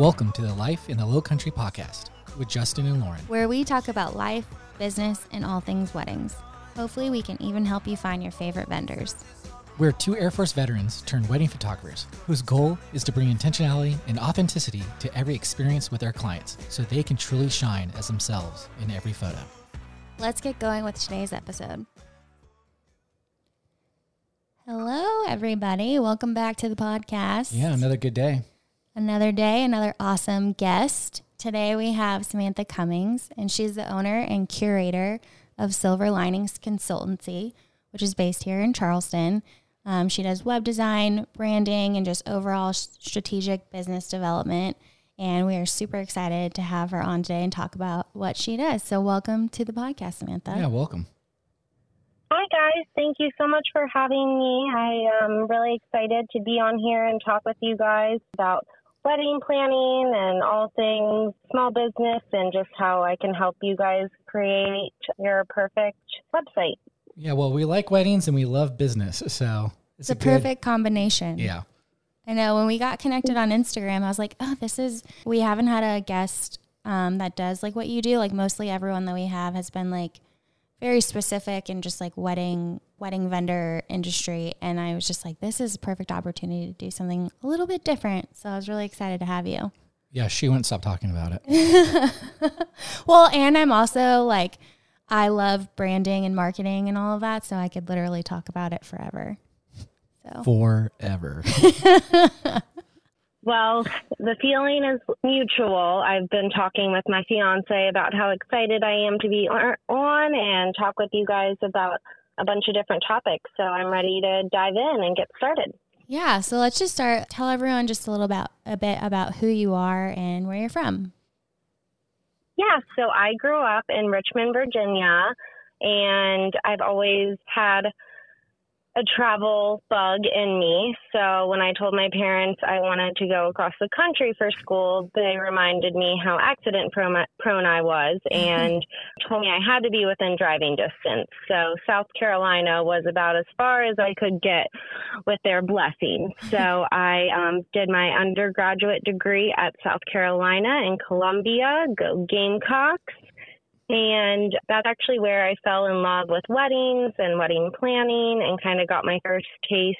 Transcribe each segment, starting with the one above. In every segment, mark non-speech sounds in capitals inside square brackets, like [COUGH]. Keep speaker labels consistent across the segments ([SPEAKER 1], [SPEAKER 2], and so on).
[SPEAKER 1] Welcome to the Life in the Low Country podcast with Justin and Lauren.
[SPEAKER 2] where we talk about life, business, and all things weddings. Hopefully, we can even help you find your favorite vendors.
[SPEAKER 1] We're two Air Force veterans turned wedding photographers whose goal is to bring intentionality and authenticity to every experience with our clients so they can truly shine as themselves in every photo.
[SPEAKER 2] Let's get going with today's episode. Hello, everybody. Welcome back to the podcast.
[SPEAKER 1] Yeah, another good day.
[SPEAKER 2] Another day, another awesome guest. Today we have Samantha Cummings, and she's the owner and curator of Silver Linings Consultancy, which is based here in Charleston. Um, she does web design, branding, and just overall strategic business development. And we are super excited to have her on today and talk about what she does. So, welcome to the podcast, Samantha.
[SPEAKER 1] Yeah, welcome.
[SPEAKER 3] Hi, guys. Thank you so much for having me. I am really excited to be on here and talk with you guys about wedding planning and all things small business and just how I can help you guys create your perfect website.
[SPEAKER 1] Yeah, well, we like weddings and we love business, so
[SPEAKER 2] it's a,
[SPEAKER 1] good-
[SPEAKER 2] perfect combination.
[SPEAKER 1] Yeah,
[SPEAKER 2] I know when we got connected on Instagram, I was like, oh, this is, we haven't had a guest um, that does like what you do. Like mostly everyone that we have has been like very specific and just like wedding, wedding vendor industry. And I was just like, this is a perfect opportunity to do something a little bit different. So I was really excited to have you.
[SPEAKER 1] yeah. She wouldn't stop talking about it. [LAUGHS]
[SPEAKER 2] Well, and I'm also like, I love branding and marketing and all of that. So I could literally talk about it forever. So
[SPEAKER 1] Forever. [LAUGHS]
[SPEAKER 3] Well, the feeling is mutual. I've been talking with my fiance about how excited I am to be on and talk with you guys about a bunch of different topics. So I'm ready to dive in and get started.
[SPEAKER 2] Yeah, so let's just start. Tell everyone just a little about a bit about who you are and where you're from.
[SPEAKER 3] Yeah, so I grew up in Richmond, Virginia, and I've always had a travel bug in me. So when I told my parents I wanted to go across the country for school, they reminded me how accident prone I was and told me I had to be within driving distance. So South Carolina was about as far as I could get with their blessing. So [LAUGHS] I um, did my undergraduate degree at South Carolina in Columbia, go Gamecocks. And that's actually where I fell in love with weddings and wedding planning and kind of got my first taste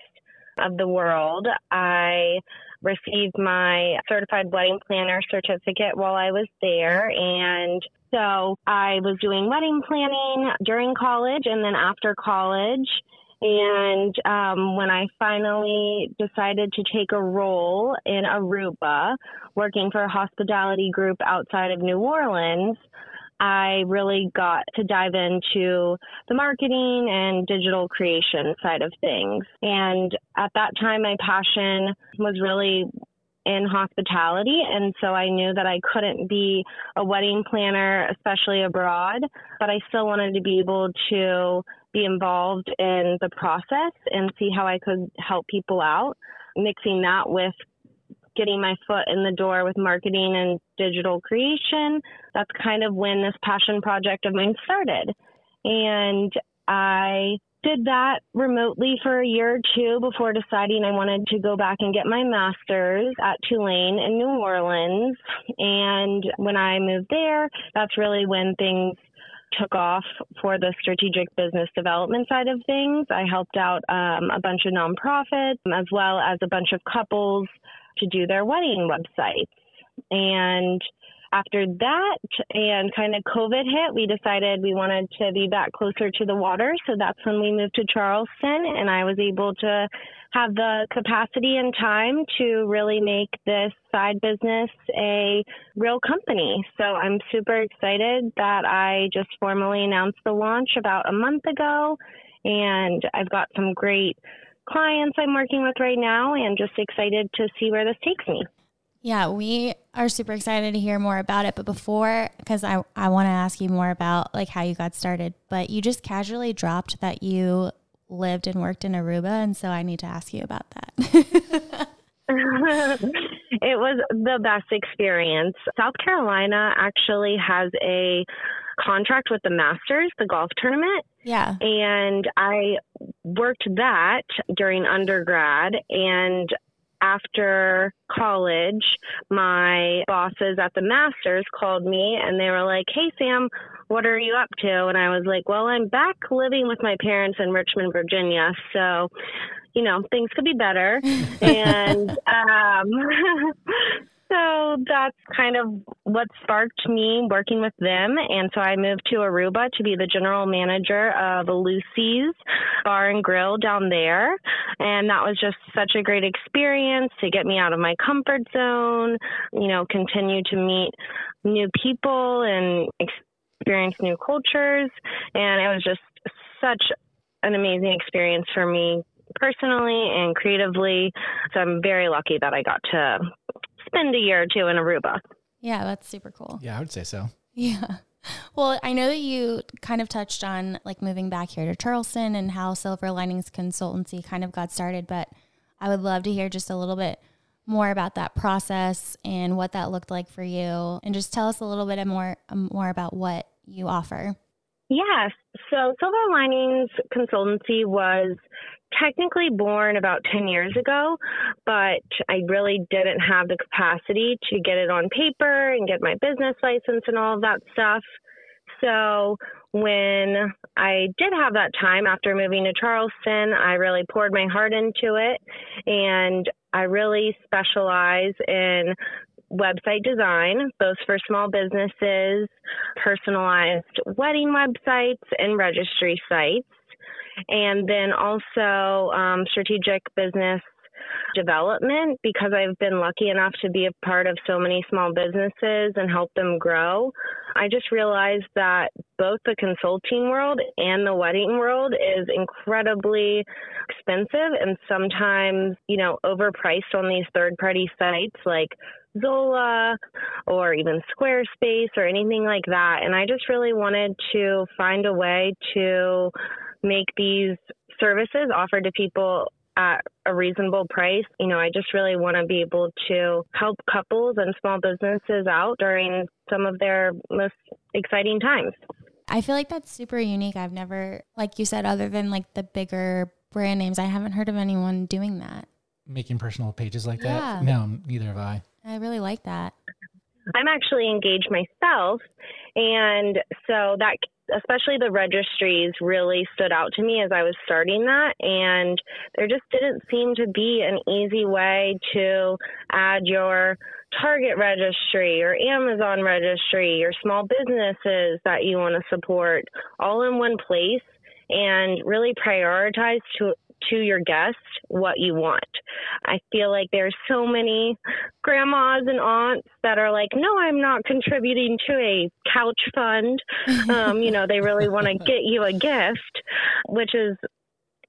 [SPEAKER 3] of the world. I received my certified wedding planner certificate while I was there. And so I was doing wedding planning during college and then after college. And um, when I finally decided to take a role in Aruba, working for a hospitality group outside of New Orleans, I really got to dive into the marketing and digital creation side of things. And at that time, my passion was really in hospitality. And so I knew that I couldn't be a wedding planner, especially abroad, but I still wanted to be able to be involved in the process and see how I could help people out, mixing that with getting my foot in the door with marketing and digital creation. That's kind of when this passion project of mine started. And I did that remotely for a year or two before deciding I wanted to go back and get my master's at Tulane in New Orleans. And when I moved there, that's really when things took off for the strategic business development side of things. I helped out um, a bunch of nonprofits as well as a bunch of couples to do their wedding websites. And after that and kind of COVID hit, we decided we wanted to be back closer to the water. So that's when we moved to Charleston, and I was able to have the capacity and time to really make this side business a real company. So I'm super excited that I just formally announced the launch about a month ago, and I've got some great clients I'm working with right now, and just excited to see where this takes me.
[SPEAKER 2] Yeah, we are super excited to hear more about it. But before, because I, I want to ask you more about like how you got started, but you just casually dropped that you lived and worked in Aruba. And so I need to ask you about that. [LAUGHS] [LAUGHS]
[SPEAKER 3] it was the best experience. South Carolina actually has a contract with the Masters, the golf tournament.
[SPEAKER 2] yeah.
[SPEAKER 3] And I worked that during undergrad. And after college, my bosses at the Masters called me and they were like, Hey, Sam, what are you up to? And I was like, Well, I'm back living with my parents in Richmond, Virginia. So, you know, things could be better. [LAUGHS] and um, [LAUGHS] so that's kind of what sparked me working with them. And so I moved to Aruba to be the general manager of Lucy's Bar and Grill down there. And that was just such a great experience to get me out of my comfort zone, you know, continue to meet new people and experience new cultures. And it was just such an amazing experience for me personally and creatively. So I'm very lucky that I got to spend a year or two in Aruba.
[SPEAKER 2] Yeah, that's super cool.
[SPEAKER 1] Yeah, I would say so.
[SPEAKER 2] Yeah. Well, I know that you kind of touched on like moving back here to Charleston and how Silver Linings Consultancy kind of got started, but I would love to hear just a little bit more about that process and what that looked like for you and just tell us a little bit more um, more about what you offer.
[SPEAKER 3] Yes. So Silver Linings Consultancy was technically born about 10 years ago, but I really didn't have the capacity to get it on paper and get my business license and all of that stuff. So when I did have that time after moving to Charleston, I really poured my heart into it and I really specialize in website design, both for small businesses, personalized wedding websites, and registry sites and then also um, strategic business development because I've been lucky enough to be a part of so many small businesses and help them grow. I just realized that both the consulting world and the wedding world is incredibly expensive and sometimes, you know, overpriced on these third party sites like Zola or even Squarespace or anything like that. And I just really wanted to find a way to make these services offered to people at a reasonable price. You know, I just really want to be able to help couples and small businesses out during some of their most exciting times.
[SPEAKER 2] I feel like that's super unique. I've never, like you said, other than like the bigger brand names, I haven't heard of anyone doing that.
[SPEAKER 1] Making personal pages like that? Yeah. No, neither have I.
[SPEAKER 2] I really like that.
[SPEAKER 3] I'm actually engaged myself. And so that especially the registries really stood out to me as I was starting that. And there just didn't seem to be an easy way to add your Target registry or Amazon registry, your small businesses that you want to support all in one place and really prioritize to to your guest what you want. I feel like there's so many grandmas and aunts that are like, no, I'm not contributing to a couch fund. [LAUGHS] um, you know, they really want to get you a gift, which is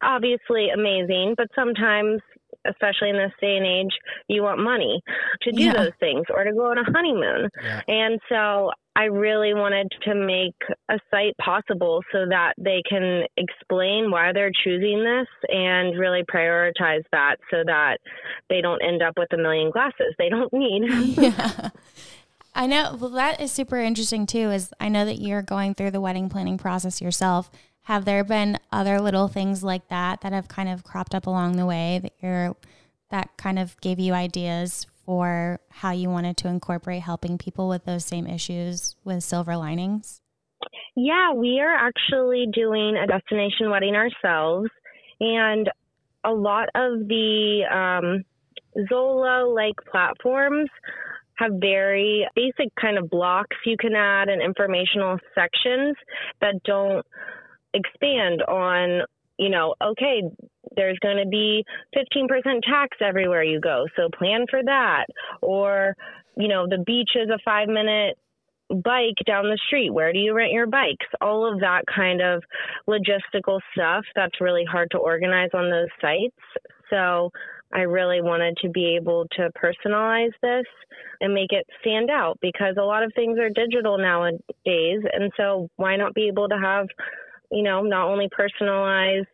[SPEAKER 3] obviously amazing, but sometimes especially in this day and age, you want money to do yeah. those things or to go on a honeymoon. Yeah. And so I really wanted to make a site possible so that they can explain why they're choosing this and really prioritize that so that they don't end up with a million glasses they don't need. [LAUGHS] [LAUGHS] yeah.
[SPEAKER 2] I know. Well, that is super interesting too. Is I know that you're going through the wedding planning process yourself. Have there been other little things like that that have kind of cropped up along the way that you're that kind of gave you ideas for how you wanted to incorporate helping people with those same issues with silver linings?
[SPEAKER 3] Yeah, we are actually doing a destination wedding ourselves. And a lot of the um, Zola like platforms have very basic kind of blocks you can add and informational sections that don't expand on you know, okay, there's going to be 15% tax everywhere you go. So plan for that. Or, you know, the beach is a five minute bike down the street. Where do you rent your bikes? All of that kind of logistical stuff that's really hard to organize on those sites. So I really wanted to be able to personalize this and make it stand out because a lot of things are digital nowadays. And so why not be able to have you know, not only personalized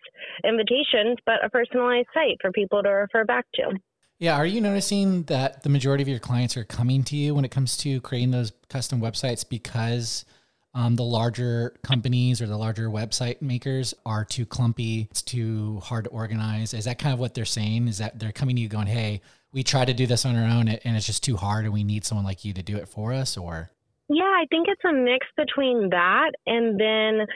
[SPEAKER 3] invitations, but a personalized site for people to refer back to.
[SPEAKER 1] Yeah. Are you noticing that the majority of your clients are coming to you when it comes to creating those custom websites because um, the larger companies or the larger website makers are too clumpy, it's too hard to organize. Is that kind of what they're saying? Is that they're coming to you going, hey, we try to do this on our own and it's just too hard and we need someone like you to do it for us? Or
[SPEAKER 3] yeah, I think it's a mix between that and then,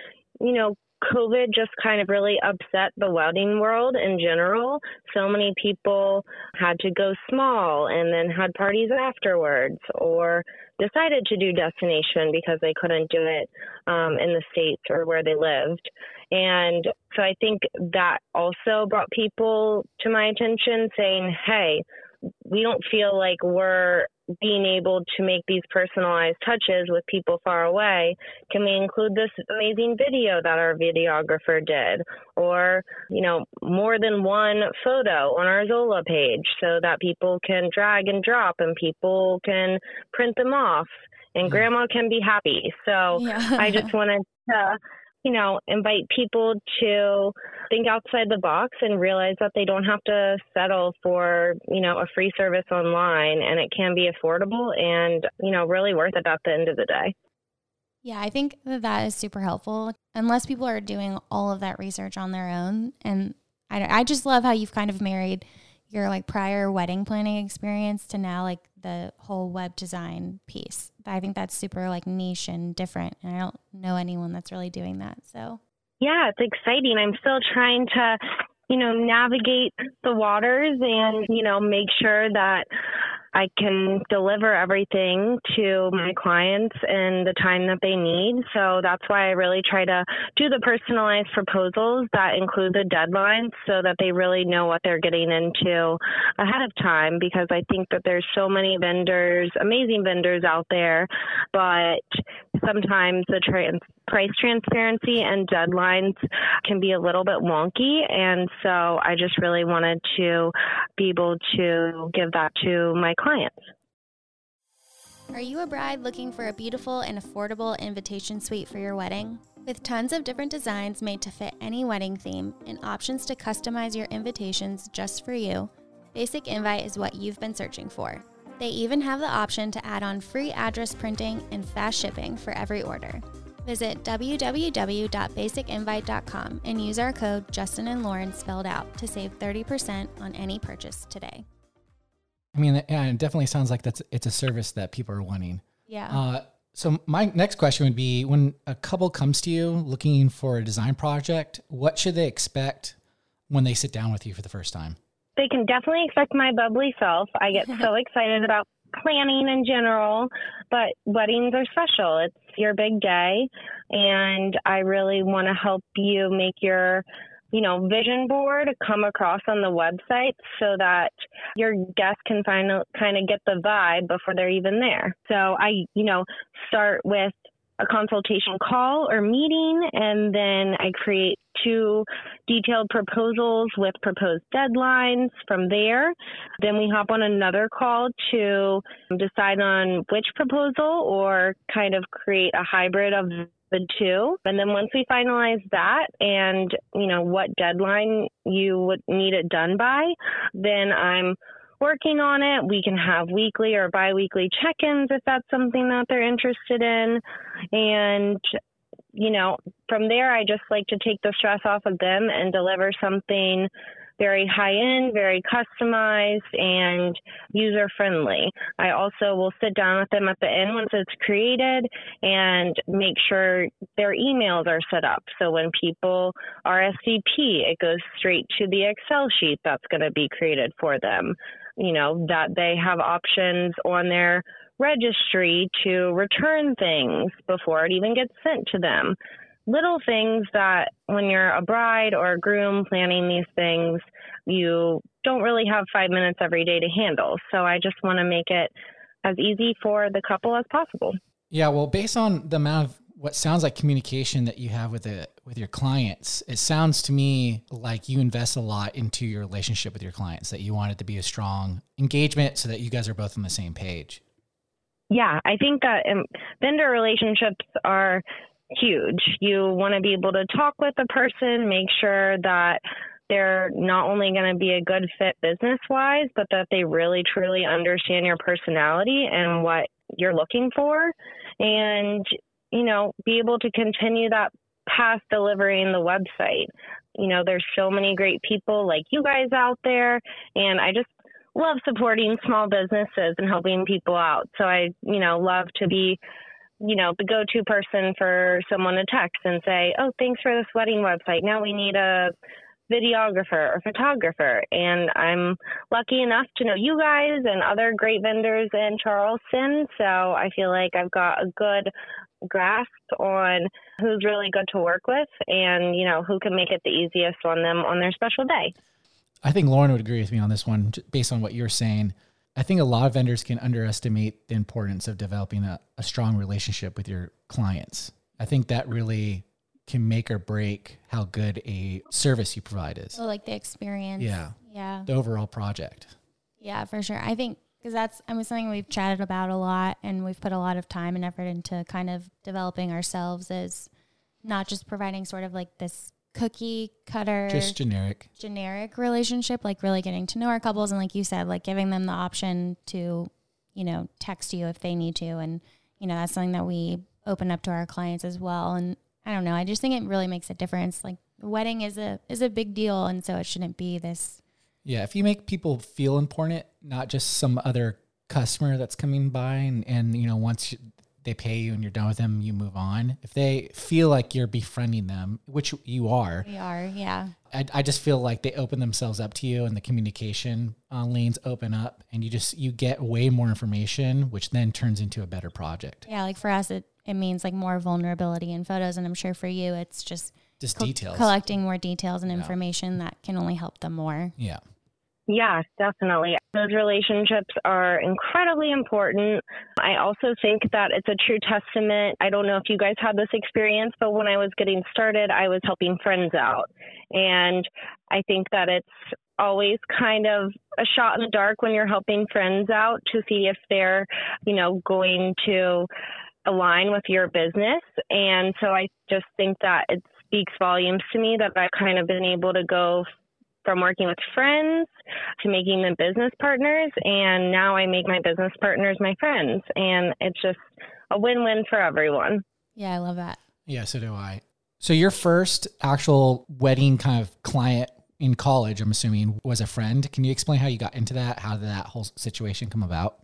[SPEAKER 3] you know, COVID just kind of really upset the wedding world in general. So many people had to go small and then had parties afterwards or decided to do destination because they couldn't do it um, in the States or where they lived. And so I think that also brought people to my attention saying, hey, we don't feel like we're being able to make these personalized touches with people far away, can we include this amazing video that our videographer did? Or, you know, more than one photo on our Zola page so that people can drag and drop and people can print them off and mm-hmm. grandma can be happy. So yeah. I just wanted to you know, invite people to think outside the box and realize that they don't have to settle for, you know, a free service online and it can be affordable and, you know, really worth it at the end of the day.
[SPEAKER 2] Yeah, I think that that is super helpful unless people are doing all of that research on their own. And I, I just love how you've kind of married your like prior wedding planning experience to now like the whole web design piece. I think that's super like niche and different. And I don't know anyone that's really doing that. So,
[SPEAKER 3] yeah, it's exciting. I'm still trying to, you know, navigate the waters and, you know, make sure that I can deliver everything to my clients in the time that they need. So that's why I really try to do the personalized proposals that include the deadlines so that they really know what they're getting into ahead of time because I think that there's so many vendors, amazing vendors out there, but sometimes the trans- price transparency and deadlines can be a little bit wonky. And so I just really wanted to be able to give that to my clients.
[SPEAKER 2] Are you a bride looking for a beautiful and affordable invitation suite for your wedding? With tons of different designs made to fit any wedding theme and options to customize your invitations just for you, Basic Invite is what you've been searching for. They even have the option to add on free address printing and fast shipping for every order. Visit www.basicinvite.com and use our code Justin and Lauren spelled out to save 30% on any purchase today.
[SPEAKER 1] I mean, yeah, it definitely sounds like that's it's a service that people are wanting.
[SPEAKER 2] Yeah.
[SPEAKER 1] Uh, so my next question would be: When a couple comes to you looking for a design project, what should they expect when they sit down with you for the first time?
[SPEAKER 3] They can definitely expect my bubbly self. I get so [LAUGHS] excited about planning in general, but weddings are special. It's your big day, and I really want to help you make your you know, vision board come across on the website so that your guests can find kind of get the vibe before they're even there. So I, you know, start with a consultation call or meeting, and then I create two detailed proposals with proposed deadlines from there. Then we hop on another call to decide on which proposal or kind of create a hybrid of the two. And then once we finalize that and, you know, what deadline you would need it done by, then I'm working on it. We can have weekly or biweekly check ins if that's something that they're interested in. And, you know, from there, I just like to take the stress off of them and deliver something very high end, very customized, and user friendly. I also will sit down with them at the end once it's created and make sure their emails are set up. So when people RSVP, it goes straight to the Excel sheet that's going to be created for them you know, that they have options on their registry to return things before it even gets sent to them. Little things that when you're a bride or a groom planning these things, you don't really have five minutes every day to handle. So I just want to make it as easy for the couple as possible.
[SPEAKER 1] Yeah, well, based on the amount of what sounds like communication that you have with the with your clients it sounds to me like you invest a lot into your relationship with your clients that you want it to be a strong engagement so that you guys are both on the same page.
[SPEAKER 3] Yeah i think that um, vendor relationships are huge. You want to be able to talk with a person make sure that they're not only going to be a good fit business wise but that they really truly understand your personality and what you're looking for. And you know, be able to continue that past delivering the website. You know, there's so many great people like you guys out there, and I just love supporting small businesses and helping people out. So I, you know, love to be, you know, the go to person for someone to text and say, oh, thanks for this wedding website. Now we need a videographer or photographer. And I'm lucky enough to know you guys and other great vendors in Charleston. So I feel like I've got a good grasp on who's really good to work with and, you know, who can make it the easiest on them on their special day.
[SPEAKER 1] I think Lauren would agree with me on this one based on what you're saying. I think a lot of vendors can underestimate the importance of developing a, a strong relationship with your clients. I think that really can make or break how good a service you provide is.
[SPEAKER 2] So like the experience.
[SPEAKER 1] Yeah.
[SPEAKER 2] Yeah.
[SPEAKER 1] The overall project.
[SPEAKER 2] Yeah, for sure. I think because that's I mean something we've chatted about a lot and we've put a lot of time and effort into kind of developing ourselves as not just providing sort of like this cookie cutter
[SPEAKER 1] Just generic.
[SPEAKER 2] generic relationship like really getting to know our couples and like you said like giving them the option to you know text you if they need to. And you know that's something that we open up to our clients as well. And I don't know I just think it really makes a difference. Like wedding is a is a big deal. And so it shouldn't be this
[SPEAKER 1] Yeah, if you make people feel important, not just some other customer that's coming by and, and you know, once you, they pay you and you're done with them, you move on. If they feel like you're befriending them, which you are,
[SPEAKER 2] we are yeah
[SPEAKER 1] I, I just feel like they open themselves up to you and the communication uh, lanes open up and you just, you get way more information, which then turns into a better project.
[SPEAKER 2] yeah like for us it it means like more vulnerability in photos and I'm sure for you it's just
[SPEAKER 1] Just
[SPEAKER 2] co-
[SPEAKER 1] details.
[SPEAKER 2] collecting more details and information that can only help them more
[SPEAKER 1] Yeah.
[SPEAKER 3] Yeah, definitely. Those relationships are incredibly important. I also think that it's a true testament. I don't know if you guys had this experience, but when I was getting started, I was helping friends out. And I think that it's always kind of a shot in the dark when you're helping friends out to see if they're, you know, going to align with your business. And so I just think that it speaks volumes to me that I've kind of been able to go from working with friends to making them business partners. And now I make my business partners my friends. And it's just a win win for everyone.
[SPEAKER 2] yeah I love that
[SPEAKER 1] Yeah, so do I. So your first actual wedding kind of client in college, I'm assuming, was a friend. Can you explain how you got into that? How did that whole situation come about?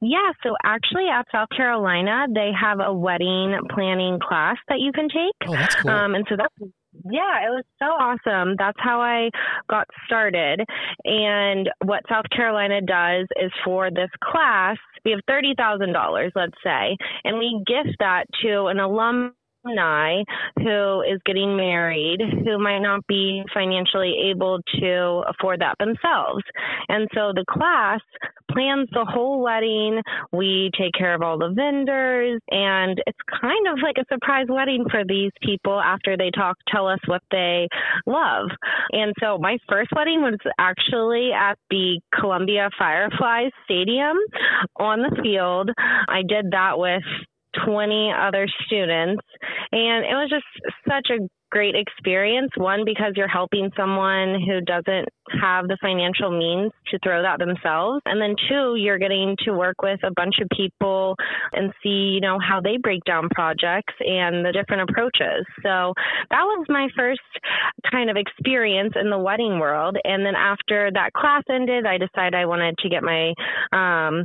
[SPEAKER 3] Yeah, so actually at South Carolina, they have a wedding planning class that you can take.
[SPEAKER 1] Oh, that's cool.
[SPEAKER 3] Um, and so that's yeah, it was so awesome. That's how I got started. And what South Carolina does is for this class, we have thirty thousand dollars, let's say, and we gift that to an alum alumni who is getting married who might not be financially able to afford that themselves. And so the class plans the whole wedding. We take care of all the vendors and it's kind of like a surprise wedding for these people after they talk tell us what they love. And so my first wedding was actually at the Columbia Fireflies Stadium on the field. I did that with 20 other students. And it was just such a great experience. One, because you're helping someone who doesn't have the financial means to throw that themselves. And then two, you're getting to work with a bunch of people and see, you know, how they break down projects and the different approaches. So that was my first kind of experience in the wedding world. And then after that class ended, I decided I wanted to get my, um,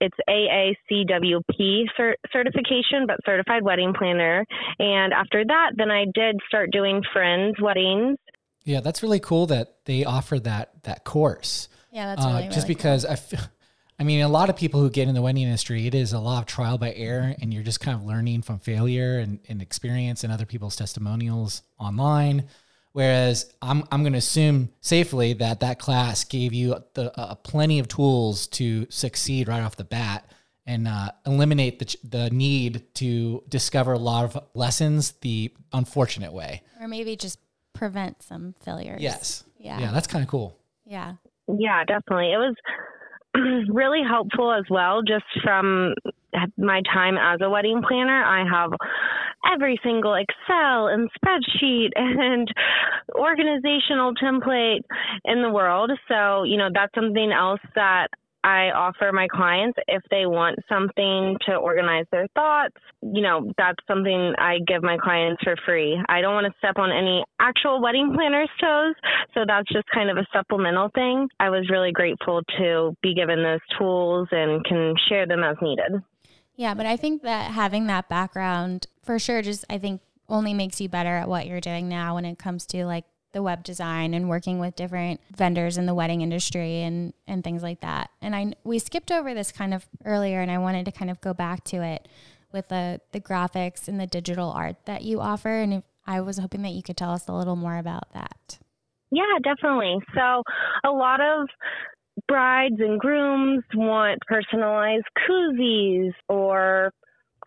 [SPEAKER 3] it's AACWP cert- certification, but certified wedding planner. And after that, then I did start doing friends' weddings.
[SPEAKER 1] Yeah, that's really cool that they offer that that course.
[SPEAKER 2] yeah that's
[SPEAKER 1] Uh,
[SPEAKER 2] really,
[SPEAKER 1] just
[SPEAKER 2] really cool.
[SPEAKER 1] because I, f- I mean, a lot of people who get in the wedding industry, it is a lot of trial by error, and you're just kind of learning from failure and, and experience and other people's testimonials online. Whereas I'm I'm going to assume safely that that class gave you the uh, plenty of tools to succeed right off the bat and uh, eliminate the the need to discover a lot of lessons the unfortunate way.
[SPEAKER 2] or maybe just prevent some failures
[SPEAKER 1] Yes.
[SPEAKER 2] yeah
[SPEAKER 1] Yeah, that's kind of cool.
[SPEAKER 2] yeah
[SPEAKER 3] Yeah, definitely. It was [CLEARS THROAT] really helpful as well, just from my time as a wedding planner. I have every single Excel and spreadsheet [LAUGHS] and organizational template in the world. So, you know, that's something else that I offer my clients if they want something to organize their thoughts, you know, that's something I give my clients for free. I don't want to step on any actual wedding planner's toes, so that's just kind of a supplemental thing. I was really grateful to be given those tools and can share them as needed.
[SPEAKER 2] Yeah, but I think that having that background for sure just I think only makes you better at what you're doing now when it comes to like the web design and working with different vendors in the wedding industry and and things like that. And I we skipped over this kind of earlier and I wanted to kind of go back to it with the the graphics and the digital art that you offer and if, I was hoping that you could tell us a little more about that.
[SPEAKER 3] Yeah, definitely. So, a lot of brides and grooms want personalized koozies or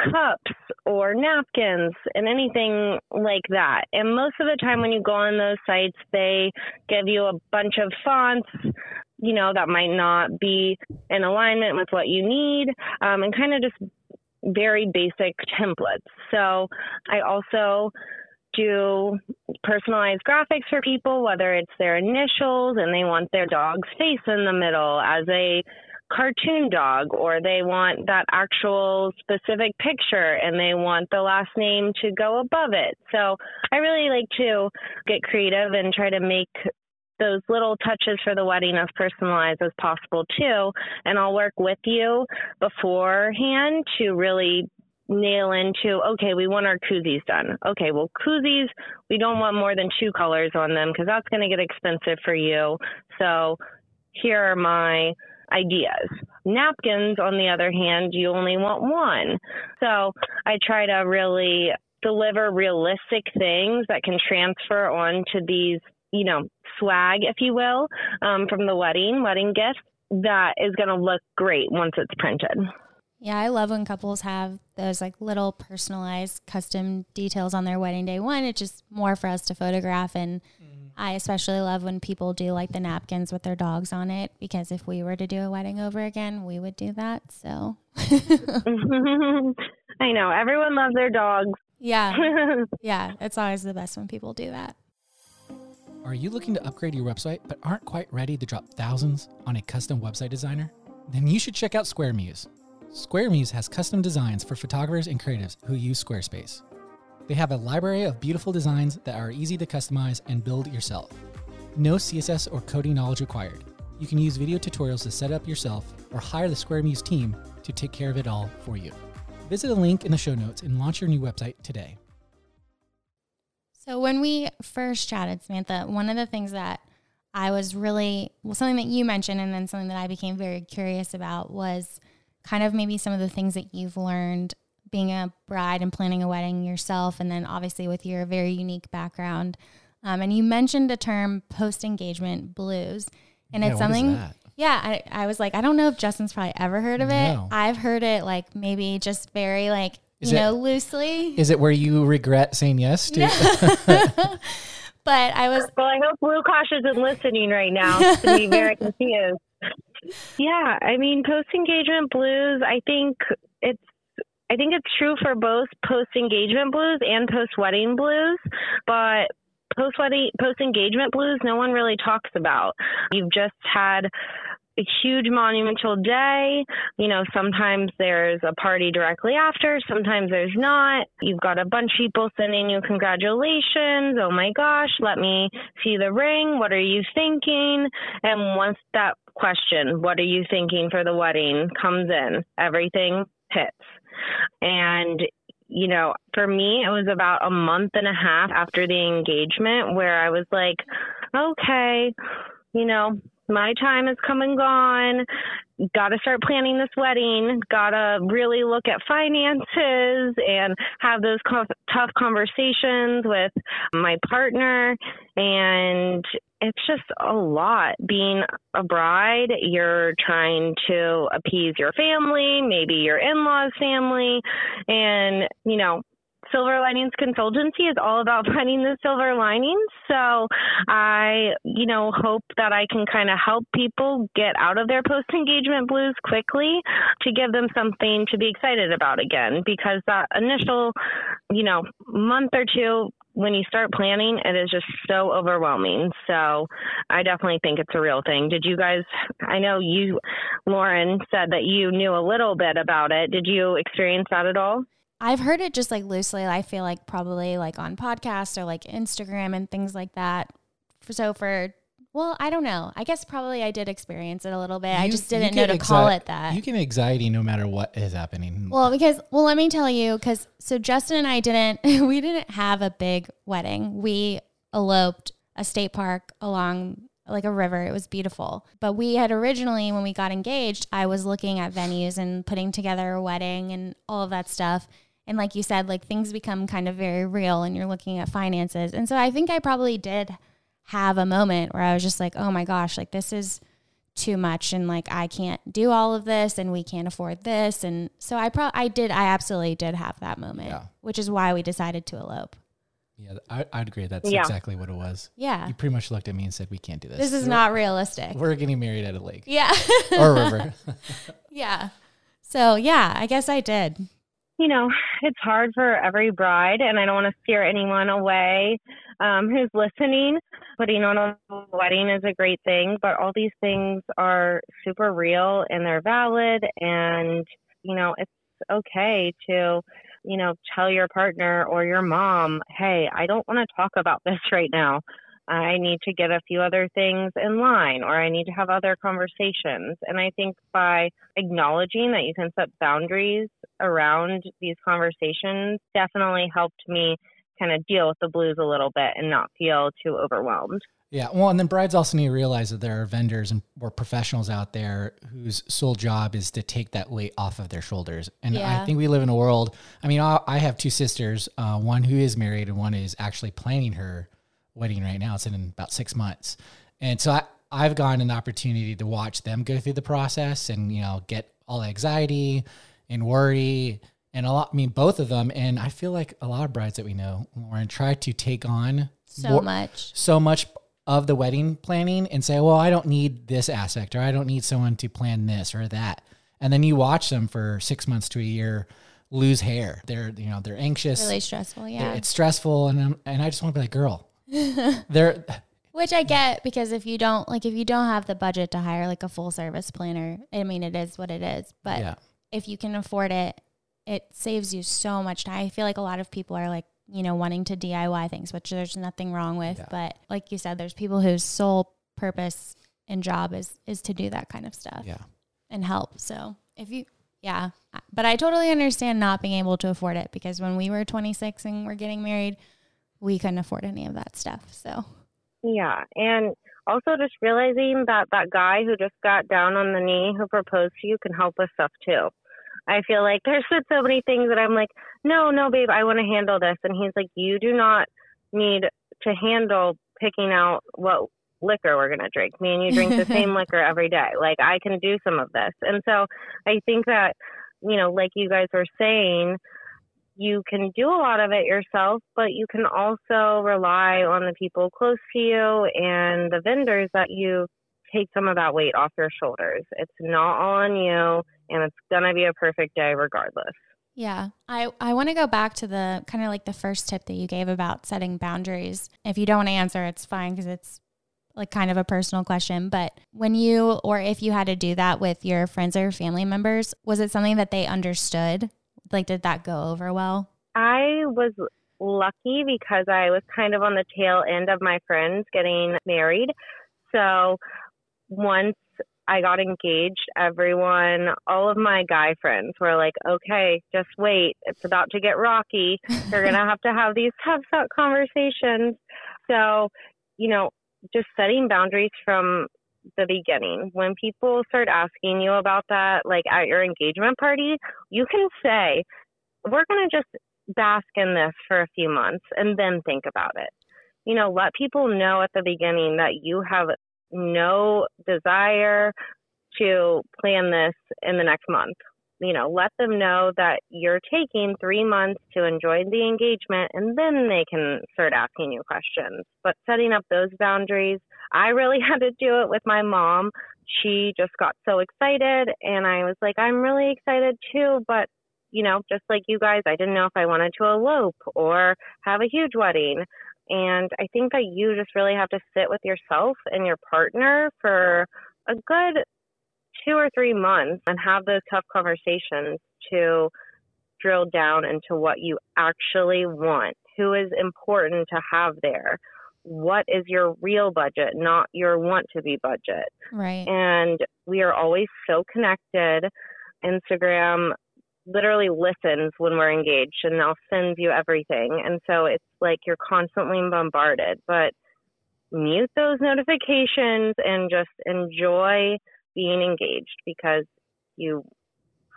[SPEAKER 3] cups or napkins and anything like that. And most of the time when you go on those sites, they give you a bunch of fonts, you know, that might not be in alignment with what you need, um, and kind of just very basic templates. So I also do personalized graphics for people, whether it's their initials and they want their dog's face in the middle as a cartoon dog, or they want that actual specific picture and they want the last name to go above it. So I really like to get creative and try to make those little touches for the wedding as personalized as possible too. And I'll work with you beforehand to really nail into okay we want our koozies done. Okay well koozies we don't want more than two colors on them because that's going to get expensive for you. So here are my ideas. Napkins on the other hand you only want one. So i try to really deliver realistic things that can transfer on to these you know swag if you will um, from the wedding wedding gift that is going to look great once it's printed
[SPEAKER 2] yeah, I love when couples have those like little personalized custom details on their wedding day. One, it's just more for us to photograph. And mm. I especially love when people do like the napkins with their dogs on it because if we were to do a wedding over again, we would do that. So [LAUGHS]
[SPEAKER 3] I know everyone loves their dogs.
[SPEAKER 2] Yeah. [LAUGHS] yeah. It's always the best when people do that.
[SPEAKER 1] Are you looking to upgrade your website but aren't quite ready to drop thousands on a custom website designer? Then you should check out SquareMuse. SquareMuse has custom designs for photographers and creatives who use Squarespace. They have a library of beautiful designs that are easy to customize and build yourself. No CSS or coding knowledge required. You can use video tutorials to set up yourself or hire the SquareMuse team to take care of it all for you. Visit the link in the show notes and launch your new website today.
[SPEAKER 2] So, when we first chatted, Samantha, one of the things that I was really, well, something that you mentioned, and then something that I became very curious about was kind of maybe some of the things that you've learned being a bride and planning a wedding yourself, and then obviously with your very unique background. Um, and you mentioned a term post engagement blues, and yeah, it's something. Yeah, I, I, was like, I don't know if Justin's probably ever heard of it. No. I've heard it like maybe just very like is you it, know loosely.
[SPEAKER 1] Is it where you regret saying yes to? [LAUGHS] [LAUGHS]
[SPEAKER 2] but I was.
[SPEAKER 3] Well, I hope Blue Kosh isn't listening right now to be very [LAUGHS] confused. Yeah, I mean, post engagement blues, I think it's I think it's true for both post engagement blues and post wedding blues, but post wedding post engagement blues no one really talks about. You've just had a huge monumental day. You know, sometimes there's a party directly after, sometimes there's not. You've got a bunch of people sending you congratulations. Oh my gosh, let me see the ring. What are you thinking? And once that question, what are you thinking for the wedding, comes in, everything hits. And you know, for me, it was about a month and a half after the engagement where I was like, okay, you know, my time has come and gone. Got to start planning this wedding. Got to really look at finances and have those tough conversations with my partner. And it's just a lot. Being a bride, you're trying to appease your family, maybe your in law's family. And, you know, Silver Linings Consultancy is all about [LAUGHS] finding the silver linings. So I, you know, hope that I can kind of help people get out of their post engagement blues quickly to give them something to be excited about again because that initial, you know, month or two when you start planning, it is just so overwhelming. So I definitely think it's a real thing. Did you guys, I know you, Lauren, said that you knew a little bit about it. Did you experience that at all?
[SPEAKER 2] I've heard it just like loosely. I feel like probably like on podcasts or like Instagram and things like that. So for well, I don't know. I guess probably I did experience it a little bit. You, I just didn't know to call it that.
[SPEAKER 1] You get anxiety no matter what is happening.
[SPEAKER 2] Well, because well, let me tell you, because so Justin and I didn't [LAUGHS] we didn't have a big wedding. We eloped a state park along like a river. It was beautiful. But we had originally, when we got engaged, I was looking at venues and putting together a wedding and all of that stuff. And like you said, like things become kind of very real and you're looking at finances. And so I think I probably did have a moment where I was just like, oh my gosh, like this is too much and like I can't do all of this and we can't afford this. And so I probably, I did, I absolutely did have that moment, yeah. which is why we decided to elope.
[SPEAKER 1] Yeah, I, I'd agree. That's yeah. exactly what it was.
[SPEAKER 2] Yeah.
[SPEAKER 1] You pretty much looked at me and said, we can't do this.
[SPEAKER 2] This is we're, not realistic.
[SPEAKER 1] We're getting married at a lake.
[SPEAKER 2] Yeah. [LAUGHS]
[SPEAKER 1] or a river. [LAUGHS]
[SPEAKER 2] yeah. So yeah, I guess I did
[SPEAKER 3] you know, it's hard for every bride, and I don't want to scare anyone away um, who's listening. Putting on a wedding is a great thing, but all these things are super real and they're valid, and you know, it's okay to, you know, tell your partner or your mom, hey, I don't want to talk about this [LAUGHS] right now. I need to get a few other things in line or I need to have other conversations. And I think by acknowledging that you can set boundaries around these conversations definitely helped me kind of deal with the blues a little bit and not feel too overwhelmed.
[SPEAKER 1] Yeah. Well, and then brides also need to realize that there are vendors and or professionals out there whose sole job is to take that weight off of their shoulders. And yeah. I think we live in a world. I mean, I have two sisters, uh, one who is married and one is actually planning her wedding right now. It's in about six months. And so I, I've gotten an opportunity to watch them go through the process and, you know, get all the anxiety and worry and a lot, I mean, both of them. And I feel like a lot of brides that we know, Lauren, try to take on
[SPEAKER 2] so more, much,
[SPEAKER 1] so much of the wedding planning and say, well, I don't need this aspect or I don't need someone to plan this or that. And then you watch them for six months to a year lose hair. They're, you know, they're anxious.
[SPEAKER 2] Really stressful. Yeah.
[SPEAKER 1] It's stressful. And, and I just want to be like, girl, [LAUGHS] they're
[SPEAKER 2] which I get because if you don't like if you don't have the budget to hire like a full service planner, I mean it is what it is. But yeah. if you can afford it, it saves you so much time. I feel like a lot of people are like, you know, wanting to DIY things, which there's nothing wrong with. Yeah. But like you said, there's people whose sole purpose and job is is to do that kind of stuff.
[SPEAKER 1] Yeah.
[SPEAKER 2] And help. So if you yeah. But I totally understand not being able to afford it because when we were 26 and we're getting married, we couldn't afford any of that stuff. So,
[SPEAKER 3] yeah. And also just realizing that that guy who just got down on the knee who proposed to you can help with stuff too. I feel like there's been so many things that I'm like, no, no, babe, I want to handle this. And he's like, you do not need to handle picking out what liquor we're going to drink. Me and you drink the same [LAUGHS] liquor every day. Like, I can do some of this. And so I think that, you know, like you guys were saying, you can do a lot of it yourself, but you can also rely on the people close to you and the vendors that you take some of that weight off your shoulders. It's not all on you and it's going to be a perfect day regardless.
[SPEAKER 2] Yeah. I, I want to go back to the kind of like the first tip that you gave about setting boundaries. If you don't want to answer, it's fine because it's like kind of a personal question. But when you, or if you had to do that with your friends or family members, was it something that they understood like, did that go over well?
[SPEAKER 3] I was lucky because I was kind of on the tail end of my friends getting married. So once I got engaged, everyone, all of my guy friends were like, okay, just wait. It's about to get rocky. You're going [LAUGHS] to have to have these tough conversations. So, you know, just setting boundaries from the beginning. When people start asking you about that, like at your engagement party, you can say, we're going to just bask in this for a few months and then think about it. You know, let people know at the beginning that you have no desire to plan this in the next month. You know, let them know that you're taking three months to enjoy the engagement and then they can start asking you questions. But setting up those boundaries I really [LAUGHS] had to do it with my mom. She just got so excited, and I was like, I'm really excited too, but you know, just like you guys, I didn't know if I wanted to elope or have a huge wedding. And I think that you just really have to sit with yourself and your partner for a good two or three months and have those tough conversations to drill down into what you actually want, who is important to have there, what is your real budget, not your want to be budget.
[SPEAKER 2] Right.
[SPEAKER 3] And we are always so connected. Instagram literally listens when we're engaged and they'll send you everything. And so it's like you're constantly bombarded, but mute those notifications and just enjoy being engaged because you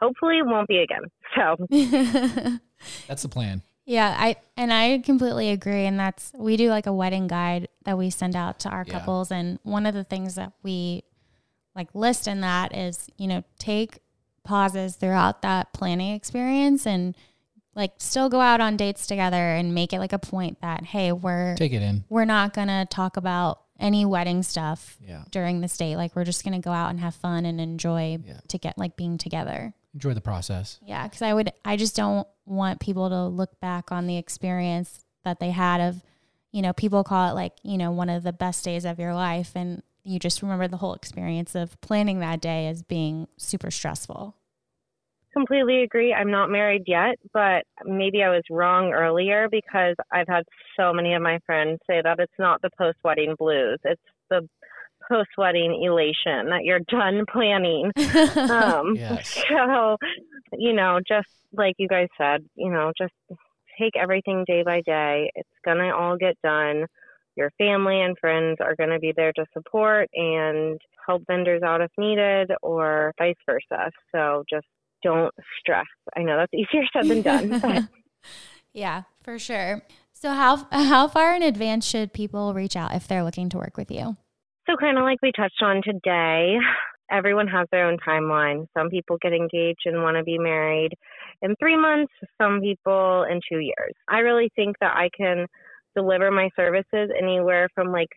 [SPEAKER 3] hopefully won't be again. [LAUGHS] So [LAUGHS]
[SPEAKER 1] That's the plan.
[SPEAKER 2] Yeah, I and I completely agree and that's we do like a wedding guide that we send out to our
[SPEAKER 1] Yeah.
[SPEAKER 2] couples and one of the things that we like list in that is, you know, take pauses throughout that planning experience and like still go out on dates together and make it like a point that hey, we're
[SPEAKER 1] Take it in.
[SPEAKER 2] we're not going to talk about any wedding stuff
[SPEAKER 1] Yeah.
[SPEAKER 2] during this date. Like we're just going to go out and have fun and enjoy
[SPEAKER 1] Yeah.
[SPEAKER 2] to get like being together.
[SPEAKER 1] Enjoy the process.
[SPEAKER 2] Yeah, because I would, I just don't want people to look back on the experience that they had of, you know, people call it like, you know, one of the best days of your life. And you just remember the whole experience of planning that day as being super stressful.
[SPEAKER 3] Completely agree. I'm not married yet, but maybe I was wrong earlier because I've had so many of my friends say that it's not the post wedding blues. It's the post wedding elation that you're done [LAUGHS] planning. [LAUGHS] Um,
[SPEAKER 1] Yes.
[SPEAKER 3] So, you know, just like you guys said, you know, just take everything day by day. It's going to all get done. Your family and friends are going to be there to support and help vendors out if needed or vice versa. So just don't stress. I know that's easier said than done, [LAUGHS] but
[SPEAKER 2] yeah, for sure. So how how far in advance should people reach out if they're looking to work with you?
[SPEAKER 3] So, kind of like we touched on today, everyone has their own timeline. Some people get engaged and want to be married in three months, some people in two years. I really think that I can deliver my services anywhere from like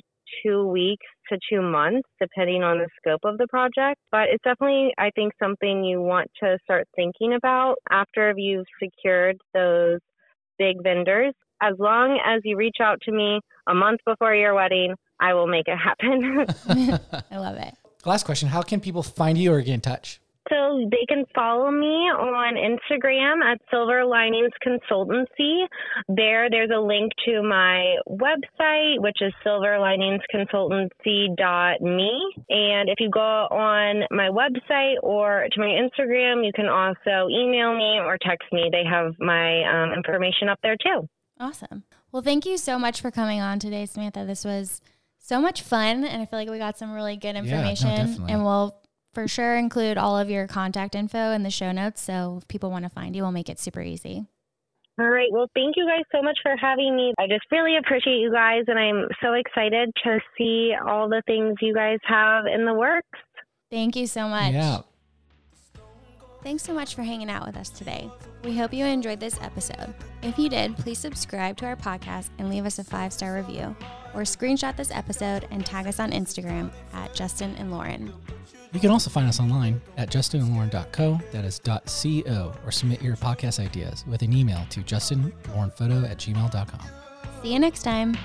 [SPEAKER 3] two weeks to two months, depending on the scope of the project. But it's definitely, I think, something you want to start thinking about after you've secured those big vendors. As long as you reach out to me a month before your wedding, I will make it happen. [LAUGHS] [LAUGHS]
[SPEAKER 2] I love it.
[SPEAKER 1] Last question. How can people find you or get in touch?
[SPEAKER 3] So they can follow me on Instagram at Silver Linings Consultancy. There, there's a link to my website, which is silverliningsconsultancy.me. And if you go on my website or to my Instagram, you can also email me or text me. They have my um, information up there too.
[SPEAKER 2] Awesome. Well, thank you so much for coming on today, Samantha. This was so much fun, and I feel like we got some really good
[SPEAKER 1] no,
[SPEAKER 2] information.
[SPEAKER 1] definitely.
[SPEAKER 2] and we'll for sure include all of your contact info in the show notes. So if people want to find you, we'll make it super easy.
[SPEAKER 3] All right. Well, thank you guys so much for having me. I just really appreciate you guys, and I'm so excited to see all the things you guys have in the works.
[SPEAKER 2] Thank you so much.
[SPEAKER 1] Yeah.
[SPEAKER 2] Thanks so much for hanging out with us today. We hope you enjoyed this episode. If you did, please subscribe to our podcast and leave us a five star review, or screenshot this episode and tag us on Instagram at Justin and Lauren.
[SPEAKER 1] You can also find us online at justinandlauren.co, that is .co, or submit your podcast ideas with an email to justinlaurenphoto at gmail.com.
[SPEAKER 2] See you next time.